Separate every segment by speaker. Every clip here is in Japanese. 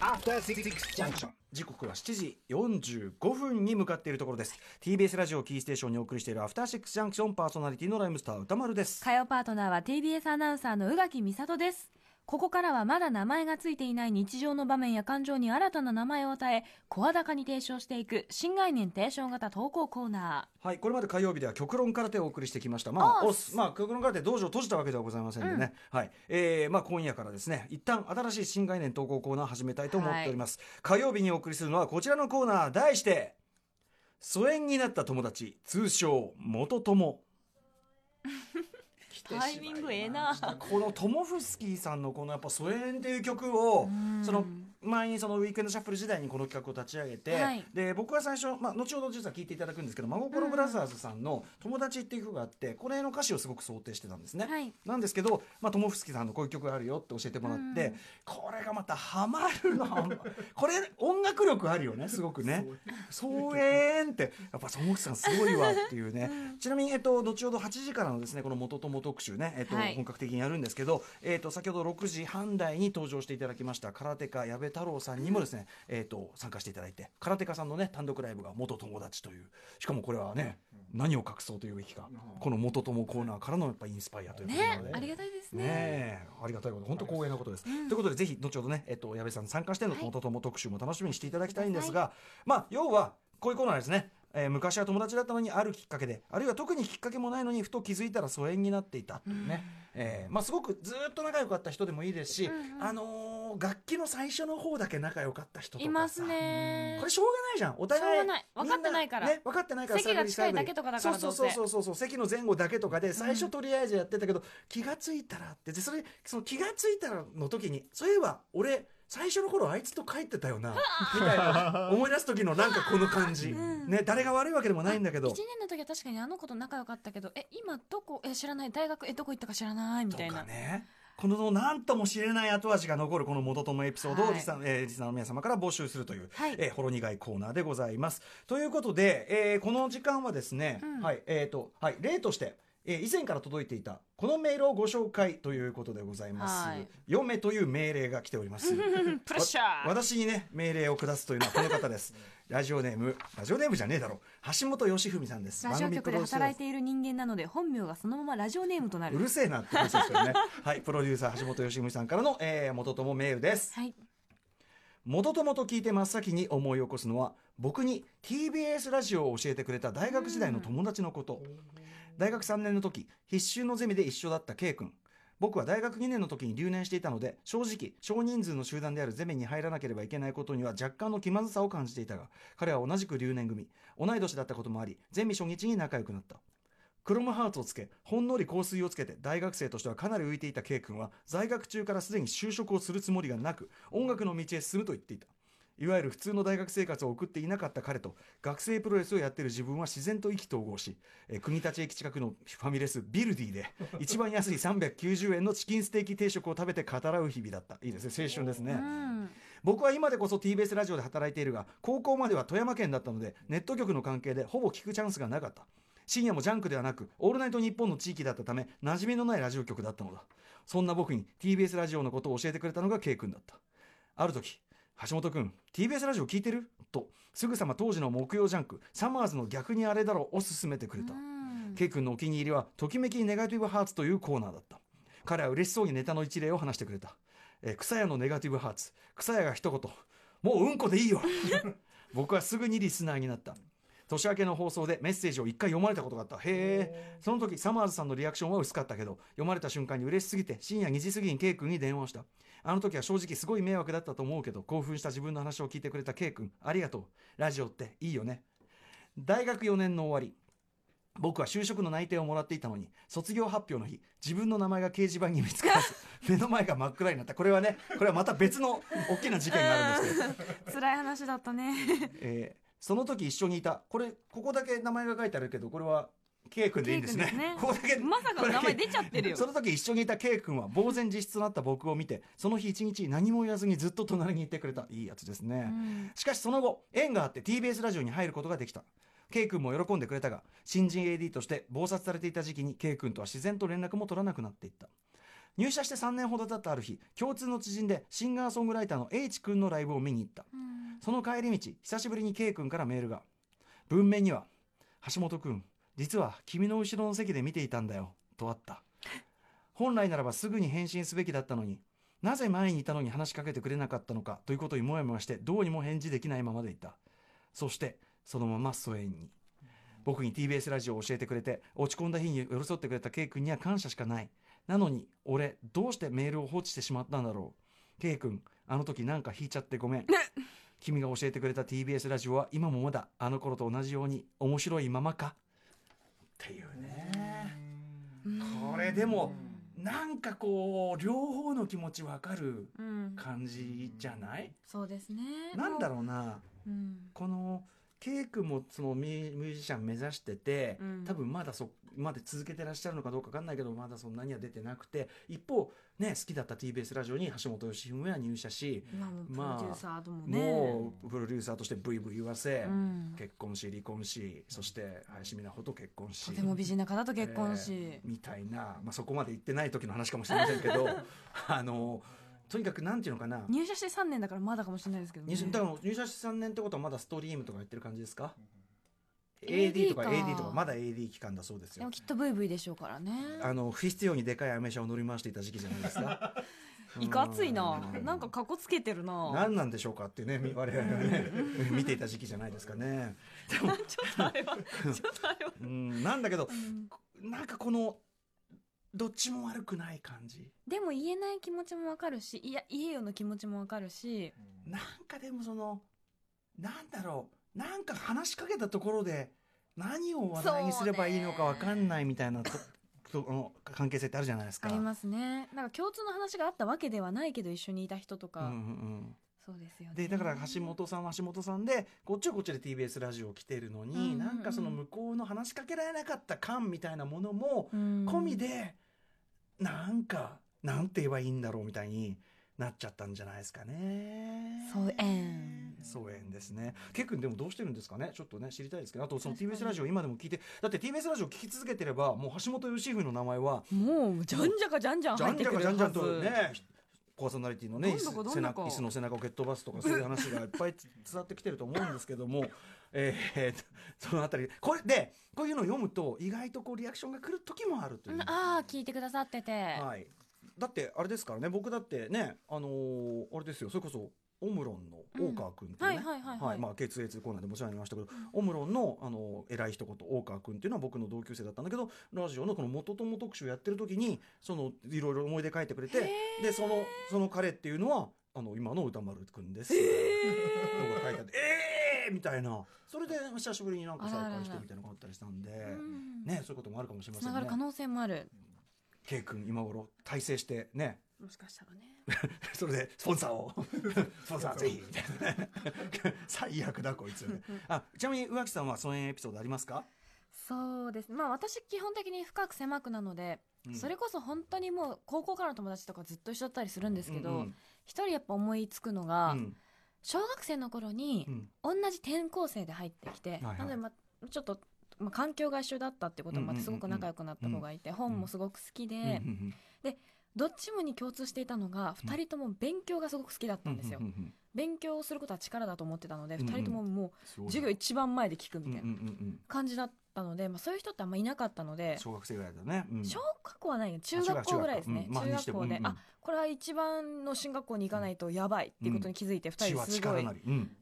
Speaker 1: アフターシックスジャンクション
Speaker 2: 時刻は7時45分に向かっているところです。TBS ラジオキーステーションにお送りしているアフターシックスジャンクションパーソナリティのライムスター歌丸です。
Speaker 3: 火曜パートナーは TBS アナウンサーの宇垣美里です。ここからはまだ名前がついていない日常の場面や感情に新たな名前を与え声高に提唱していく新概念提唱型投稿コーナ
Speaker 2: はいこれまで火曜日では極論空手をお送りしてきました。まあ
Speaker 3: おっ
Speaker 2: おすまあ極論空手道場を閉じたわけではございませんでね、はい。えー、まあ今夜からですね一旦新しい新概念投稿コーナー始めたいと思っております、火曜日にお送りするのはこちらのコーナー。題して疎遠になった友達通称元友。
Speaker 3: ー タイミングええな。
Speaker 2: このトモフスキーさんのこのやっぱ「疎遠」っていう曲をその前にそのウィークエンドシャッフル時代にこの企画を立ち上げて、
Speaker 3: はい。
Speaker 2: で僕は最初、まあ、後ほど実は聞いていただくんですけど真心ブラザーズさんの「友達」っていう曲があってこれの歌詞をすごく想定してたんですね、
Speaker 3: はい。
Speaker 2: なんですけど、まあ、トモフスキーさんのこういう曲があるよって教えてもらって、これがまたハマるの これ音楽力あるよねすごくね「疎遠」って。やっぱトモフスキーさんすごいわっていうね、ちなみに、えっと、後ほど8時からのですねこの元友特集ね、えっと
Speaker 3: はい。
Speaker 2: 本格的にやるんですけど、えっと、先ほど6時半台に登場していただきました空手家矢部太郎さんにもですね、えっと、参加していただいて空手家さんのね単独ライブが元友達というしかもこれはね、何を隠そうというべきか、この元友コーナーからのやっぱインスパイアということで、
Speaker 3: ねありがたいですね。
Speaker 2: ねえありがたいこと本当光栄なことです、ということでぜひ後ほどね、えっと、矢部さん参加しての元友特集も楽しみにしていただきたいんですが、まあ要はこういうコーナーですねえー昔は友達だったのにあるきっかけであるいは特にきっかけもないのにふと気づいたら疎遠になっていたっていうね、えーまあ、すごくずっと仲良かった人でもいいですし、あのー楽器の最初の方だけ仲良かった人とかさ。
Speaker 3: いますね。
Speaker 2: これしょうがないじゃん。お互い
Speaker 3: しょうがない。分かってないから。
Speaker 2: ね、分かってないから
Speaker 3: 席が近いだけとかだから
Speaker 2: そうそうそうそう。そう席の前後だけとかで最初とりあえずやってたけど、気がついたらって。でそれその気がついたらの時にそういえば俺最初の頃あいつと帰ってたよなみたいな思い出す時のなんかこの感じ、ね誰が悪いわけでもないんだけど。
Speaker 3: 1年の時は確かにあの子と仲良かったけどえ今どこ？え知らない。大学？えどこ行ったか知らない？み
Speaker 2: と
Speaker 3: たいな。
Speaker 2: かね。この何とも知れない後味が残るこの元友エピソードを
Speaker 3: はい。
Speaker 2: リスナー,、えーリスナーの皆様から募集するという、
Speaker 3: はい。
Speaker 2: えーほろ苦いコーナーでございます。ということで、えーこの時間はですね、
Speaker 3: うん。
Speaker 2: はいえーとはい、例として、えー以前から届いていたこのメールをご紹介ということでございます。
Speaker 3: はい
Speaker 2: 読めという命令が来ております。
Speaker 3: プレッシャ
Speaker 2: わ
Speaker 3: ー
Speaker 2: 私にね命令を下すというのはこの方です。ラジオネームラジオネームじゃねえだろ橋本義文さんです。
Speaker 3: ラジオ局で働いている人間なので本名がそのままラジオネームとなる
Speaker 2: うるせえなってことですよね。はい、プロデューサー橋本義文さんからの、えー、元友メールです。
Speaker 3: はい
Speaker 2: 元友と聞いて真っ先に思い起こすのは僕に TBS ラジオを教えてくれた大学時代の友達のこと、大学3年の時必修のゼミで一緒だった K 君。僕は大学2年の時に留年していたので正直少人数の集団であるゼミに入らなければいけないことには若干の気まずさを感じていたが彼は同じく留年組。同い年だったこともありゼミ初日に仲良くなったクロムハーツをつけほんのり香水をつけて大学生としてはかなり浮いていた K 君は在学中からすでに就職をするつもりがなく音楽の道へ進むと言っていた。いわゆる普通の大学生活を送っていなかった彼と学生プロレスをやっている自分は自然と意気投合し、えー国立駅近くのファミレスビルディで 一番安い390円のチキンステーキ定食を食べて語らう日々だった。いいですね青春ですね、
Speaker 3: うん。
Speaker 2: 僕は今でこそ TBS ラジオで働いているが高校までは富山県だったのでネット局の関係でほぼ聞くチャンスがなかった深夜もジャンクではなく「オールナイトニッポン」の地域だったため馴染みのないラジオ局だったのだ。そんな僕に TBS ラジオのことを教えてくれたのが K 君だった。ある時橋本君 TBS ラジオ聞いてる？とすぐさま当時の木曜ジャンクサマーズの逆にあれだろを勧めてくれた、
Speaker 3: うん。
Speaker 2: K 君のお気に入りは「ときめきネガティブハーツ」というコーナーだった。彼は嬉しそうにネタの一例を話してくれた「えー草屋のネガティブハーツ」草屋が一言「もううんこでいいよ」僕はすぐにリスナーになった年明けの放送でメッセージを一回読まれたことがあった。へえその時サマーズさんのリアクションは薄かったけど読まれた瞬間に嬉しすぎて深夜2時過ぎに K 君に電話をした。あの時は正直すごい迷惑だったと思うけど興奮した自分の話を聞いてくれた K 君ありがとう。ラジオっていいよね。大学4年の終わり僕は就職の内定をもらっていたのに卒業発表の日自分の名前が掲示板に見つからず 目の前が真っ暗になった。これはねこれはまた別の大きな事件があるんですけど、
Speaker 3: 辛い話だったね。
Speaker 2: えーその時一緒にいた。これここだけ名前が書いてあるけどこれは K 君でいいんですね。
Speaker 3: すね。
Speaker 2: ここだけ
Speaker 3: まさかの名前出ちゃってるよ。
Speaker 2: その時一緒にいた K 君は呆然自失となった僕を見てその日一日何も言わずにずっと隣にいてくれた。いいやつですね、
Speaker 3: うん。
Speaker 2: しかしその後縁があって TBS ラジオに入ることができた。K 君も喜んでくれたが新人 AD として忙殺されていた時期に K 君とは自然と連絡も取らなくなっていった入社して3年ほど経ったある日共通の知人でシンガーソングライターの H 君のライブを見に行った。
Speaker 3: うん。
Speaker 2: その帰り道久しぶりに K 君からメールが。文面には「橋本君実は君の後ろの席で見ていたんだよ」とあった。本来ならばすぐに返信すべきだったのになぜ前にいたのに話しかけてくれなかったのかということにもやもやしてどうにも返事できないままでいた。そしてそのまま疎遠に。僕に TBS ラジオを教えてくれて落ち込んだ日に寄り添ってくれた K 君には感謝しかないなのに俺どうしてメールを放置してしまったんだろう？K 君あの時なんか引いちゃってごめん。君が教えてくれた TBS ラジオは今もまだあの頃と同じように面白いままか？っていうね。これでもなんかこう両方の気持ちわかる
Speaker 3: うん。
Speaker 2: 感じじゃない？
Speaker 3: そうですね。
Speaker 2: なんだろうな。
Speaker 3: う、うん。
Speaker 2: この K 君もそのミュミュージシャン目指してて、
Speaker 3: うん。
Speaker 2: 多分まだそまで続けてらっしゃるのかどうかわかんないけどまだそんなには出てなくて。一方ね好きだった TBS ラジオに橋本良文は入社し、
Speaker 3: 今もプロデューサーともね、
Speaker 2: もうプロデューサーとしてブイブイ言わせ、
Speaker 3: うん。
Speaker 2: 結婚し離婚しそして林美奈穂と結婚し
Speaker 3: とても美人な方と結婚し、
Speaker 2: えーみたいな、まあ、そこまで行ってない時の話かもしれませんけど あのとにかくなんていうのかな。
Speaker 3: 入社して3年だからまだかもしれないですけどね。
Speaker 2: 入社して3年ってことはまだストリームとかやってる感じですか
Speaker 3: ？AD
Speaker 2: AD とか
Speaker 3: か。
Speaker 2: AD とかまだ AD 期間だそうですよ。
Speaker 3: でもきっとブイブイでしょうからね。
Speaker 2: あの不必要にでかいアメ車を乗り回していた時期じゃないですか。
Speaker 3: いかついな。
Speaker 2: うん
Speaker 3: なんかかっこつけてるな。
Speaker 2: 何なんでしょうかってねみ 我々がね見ていた時期じゃないですかね。
Speaker 3: ちょっとあれはちょっとあれは、
Speaker 2: うんなんだけど
Speaker 3: うん。
Speaker 2: なんかこのどっちも悪くない感じ。
Speaker 3: でも言えない気持ちもわかるしいや言えよの気持ちもわかるし。
Speaker 2: なんかでもそのなんだろうなんか話しかけたところで何を話題にすればいいのかわかんないみたいなとの関係性ってあるじゃないですか。
Speaker 3: ありますね。なんか共通の話があったわけではないけど一緒にいた人とか、
Speaker 2: うんうんうん。
Speaker 3: そうですよね。
Speaker 2: でだから橋本さんは橋本さんでこっちはこっちで TBS ラジオ来てるのに、
Speaker 3: うんうんうん。
Speaker 2: なんかその向こうの話しかけられなかった感みたいなものも
Speaker 3: うん。
Speaker 2: 込みで、なんかなんて言えばいいんだろうみたいになっちゃったんじゃないですかね。
Speaker 3: 疎遠
Speaker 2: 疎遠ですね。ケイ君でもどうしてるんですかね？ちょっとね知りたいですけど、あとその TBS ラジオ今でも聞いて、だって TBS ラジオ聞き続けてればもう橋本良文の名前は
Speaker 3: もうじゃんじゃかじゃんじゃん
Speaker 2: じゃんじゃかじゃんじゃんとね。パーソナリティのね椅子の背中を蹴っ飛ばすとかそういう話がいっぱい伝わってきてると思うんですけども、えーそのあたりこれでこういうのを読むと意外とこうリアクションが来る時もあるという。
Speaker 3: ああ聞いてくださってて、
Speaker 2: はい。だってあれですからね僕だってねあのーあれですよそれこそオムロンの大川君っていうね、
Speaker 3: はいはいはいはい。
Speaker 2: まあ K2A2 コーナーでもお世話になりましたけど、オムロンのあの偉い一言大川君っていうのは僕の同級生だったんだけどラジオのこの元友特集やってる時にそのいろいろ思い出書いてくれてでそのその彼っていうのはあの今の歌丸君です。のが書いてあってえー！みたいな。それで久しぶりになんか再会してみたいなのがあったりしたんで、
Speaker 3: うん。
Speaker 2: ねそういうこともあるかもしれま
Speaker 3: つ
Speaker 2: せね。
Speaker 3: なんがる可能性もある
Speaker 2: K 君今頃大成してね。
Speaker 3: もしかしたらね。
Speaker 2: それでスポンサーを。スポンサーぜひ。みたいなね最悪だこいつ。あちなみに宇垣さんは疎遠エピソードありますか、
Speaker 3: そうです。ねまあ私基本的に深く狭くなので、
Speaker 2: うん。
Speaker 3: それこそ本当にもう高校からの友達とかずっと一緒だったりするんですけど、
Speaker 2: うんうん
Speaker 3: 一人やっぱ思いつくのが、
Speaker 2: うん。
Speaker 3: 小学生の頃に
Speaker 2: うん。
Speaker 3: 同じ転校生で入ってきて、
Speaker 2: いはい。
Speaker 3: なので、まあ、ちょっと、まあ、環境が一緒だったってこともあって
Speaker 2: うんうんうんうん。
Speaker 3: すごく仲良くなった子がいて、本もすごく好きで、
Speaker 2: うん。うん
Speaker 3: どっちもに共通していたのが2人とも勉強がすごく好きだったんですよ、勉強をすることは力だと思ってたので、
Speaker 2: うんうん
Speaker 3: 2人とももう授業一番前で聞くみたいな感じだったので、まあ、そういう人ってあんまいなかったので
Speaker 2: 小学生ぐらいだね、うん。
Speaker 3: 小学校はないよ。中学校ぐらいですね。
Speaker 2: 中学。
Speaker 3: 校で、
Speaker 2: あ
Speaker 3: これは一番の進学校に行かないとやばいっていうことに気づいて2
Speaker 2: 血は
Speaker 3: 人すごい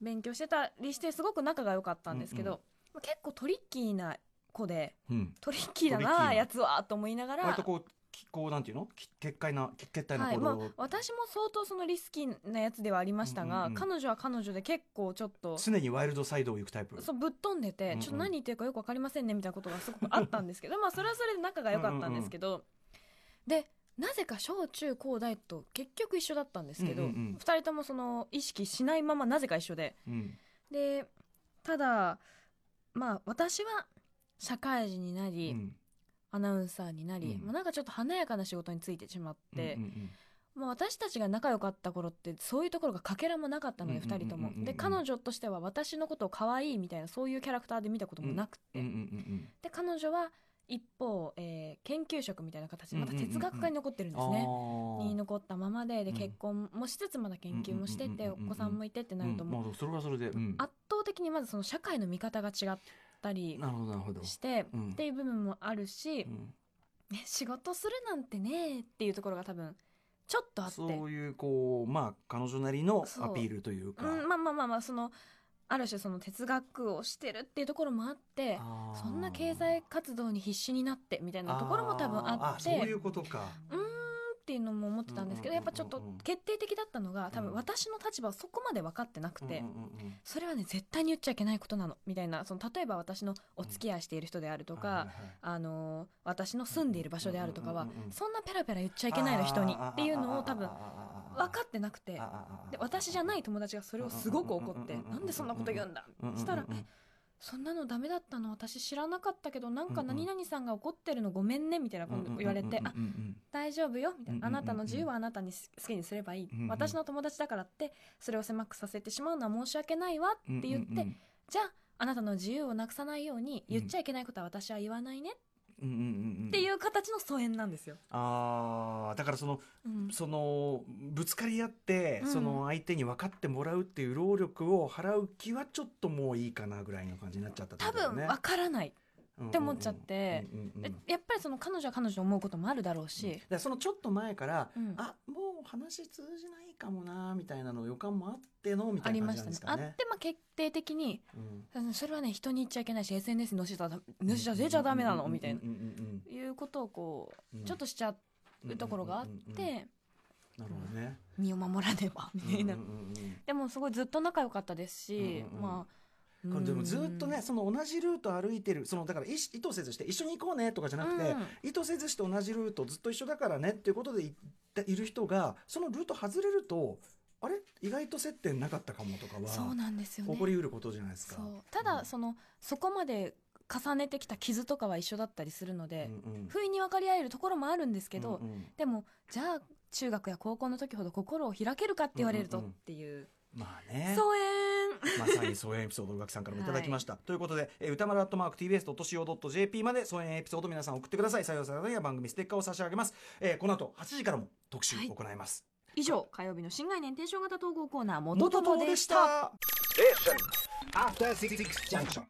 Speaker 3: 勉強してたりしてすごく仲が良かったんですけど、結構トリッキーな子で
Speaker 2: うん、
Speaker 3: トリッキーだ
Speaker 2: な
Speaker 3: な。やつはと思いながら。
Speaker 2: 割とこうきこうなんていうの？き結界な結界な
Speaker 3: はい
Speaker 2: 行動を、
Speaker 3: まあ、私も相当そのリスキーなやつではありましたが、
Speaker 2: うんうんうん。
Speaker 3: 彼女は彼女で結構ちょっと
Speaker 2: 常にワイルドサイドを行くタイプ。
Speaker 3: そうぶっ飛んでて、
Speaker 2: うんうん。
Speaker 3: ちょっと何言ってるかよく分かりませんねみたいなことがすごくあったんですけどまあそれはそれで仲が良かったんですけど、でなぜか小中高大と結局一緒だったんですけど、
Speaker 2: うんうんうん。
Speaker 3: 2人ともその意識しないままなぜか一緒で。
Speaker 2: うん。
Speaker 3: でただまあ私は社会人にな
Speaker 2: う
Speaker 3: り、
Speaker 2: ん。
Speaker 3: アナウンサーになり、
Speaker 2: うん。
Speaker 3: まあ、なんかちょっと華やかな仕事についてしまって、
Speaker 2: うんうん
Speaker 3: まあ、私たちが仲良かった頃ってそういうところがかけらもなかったので
Speaker 2: うんうんうん
Speaker 3: 2人とも
Speaker 2: うんうん
Speaker 3: で彼女としては私のことを可愛いみたいなそういうキャラクターで見たこともなくて、
Speaker 2: うんうんうんうん。
Speaker 3: で彼女は一方、えー研究職みたいな形でまた哲学科に残ってるんです
Speaker 2: あ
Speaker 3: ね。
Speaker 2: ー。
Speaker 3: に残ったままでで
Speaker 2: うん。
Speaker 3: 結婚もしつつまだ研究もしててお子さんもいてってなるともう
Speaker 2: それはそれで、うん。
Speaker 3: 圧倒的にまずその社会の見方が違ったり
Speaker 2: なるほどなるほど、
Speaker 3: して
Speaker 2: うん。
Speaker 3: っていう部分もあるし
Speaker 2: う、ん。
Speaker 3: ね仕事するなんてねっていうところが多分ちょっとあって。
Speaker 2: そういうこうまあ彼女なりのアピールというか、
Speaker 3: うん、まあまあまあまあそのある種その哲学をしてるっていうところもあってそんな経済活動に必死になってみたいなところも多分あって
Speaker 2: ーそういうことか。
Speaker 3: うーんっていうのも思ってたんですけどやっぱちょっと決定的だったのが多分
Speaker 2: うん。
Speaker 3: 私の立場をそこまで分かってなくてそれはね絶対に言っちゃいけないことなの。みたいなその例えば私のお付き合いしている人であるとかあのー私の住んでいる場所であるとかはそんなペラペラ言っちゃいけないの人に。っていうのを多分分かってなくてで私じゃない友達がそれをすごく怒ってなんでそんなこと言うんだしたらえそんなのダメだったの私知らなかったけどなんか何々さんが怒ってるのごめんねみたいなこと言われてあ大丈夫よみたいなあなたの自由はあなたに好きにすればいい私の友達だからってそれを狭くさせてしまうのは申し訳ないわって言ってじゃああなたの自由をなくさないように言っちゃいけないことは私は言わないね
Speaker 2: うんうんうんうん
Speaker 3: っていう形の疎遠なんですよ。
Speaker 2: あーだからその
Speaker 3: うん。
Speaker 2: そのぶつかり合って、
Speaker 3: うん。
Speaker 2: その相手に分かってもらうっていう労力を払う気はちょっともういいかなぐらいの感じになっちゃったって
Speaker 3: 多分わからないって思っちゃって。やっぱりその彼女は彼女で思うこともあるだろうし
Speaker 2: だからそのちょっと前から、
Speaker 3: うん。
Speaker 2: あもう話通じないかもなみたいなの予感もあってのみたいな
Speaker 3: ありま
Speaker 2: 感じなんですかね。
Speaker 3: したね。あってまあ決定的に
Speaker 2: うん。
Speaker 3: それはね人に言っちゃいけないし SNS に載せたら載せちゃ出ちゃダメなのみたいな。いうことをこ
Speaker 2: う
Speaker 3: ちょっとしちゃうところがあって
Speaker 2: なるほどね。
Speaker 3: 身を守らねばみたいな。でもすごいずっと仲良かったですしまあ
Speaker 2: これでもずっと
Speaker 3: うん
Speaker 2: ねその同じルート歩いてるそのだから意意図せずして一緒に行こうねとかじゃなくて、
Speaker 3: うん。
Speaker 2: 意図せずして同じルートずっと一緒だからねっていうことでいっている人がそのルート外れるとあれ？意外と接点なかったかもとか
Speaker 3: そう
Speaker 2: は
Speaker 3: なんですよね。
Speaker 2: 起こりうることじゃないですか。
Speaker 3: ただそのそこまで重ねてきた傷とかは一緒だったりするので
Speaker 2: うんうん。
Speaker 3: 不意に分かり合えるところもあるんですけど
Speaker 2: うんうん。
Speaker 3: でもじゃあ中学や高校の時ほど心を開けるかって言われると
Speaker 2: うんうんうん。
Speaker 3: っていう
Speaker 2: まあね。
Speaker 3: 疎遠。
Speaker 2: まさに疎遠エピソード宇垣さんからもいただきました、ということで、えー歌丸アットマーク TBS.CO.JP まで疎遠エピソード皆さん送ってください。採用された方には番組ステッカーを差し上げます、えーこの後8時からも特集
Speaker 3: はい
Speaker 2: 行います、
Speaker 3: 以上火曜日の新概念提唱型統合コーナー
Speaker 2: 元々でし
Speaker 3: 元々でした。
Speaker 2: た
Speaker 1: After Six Junction.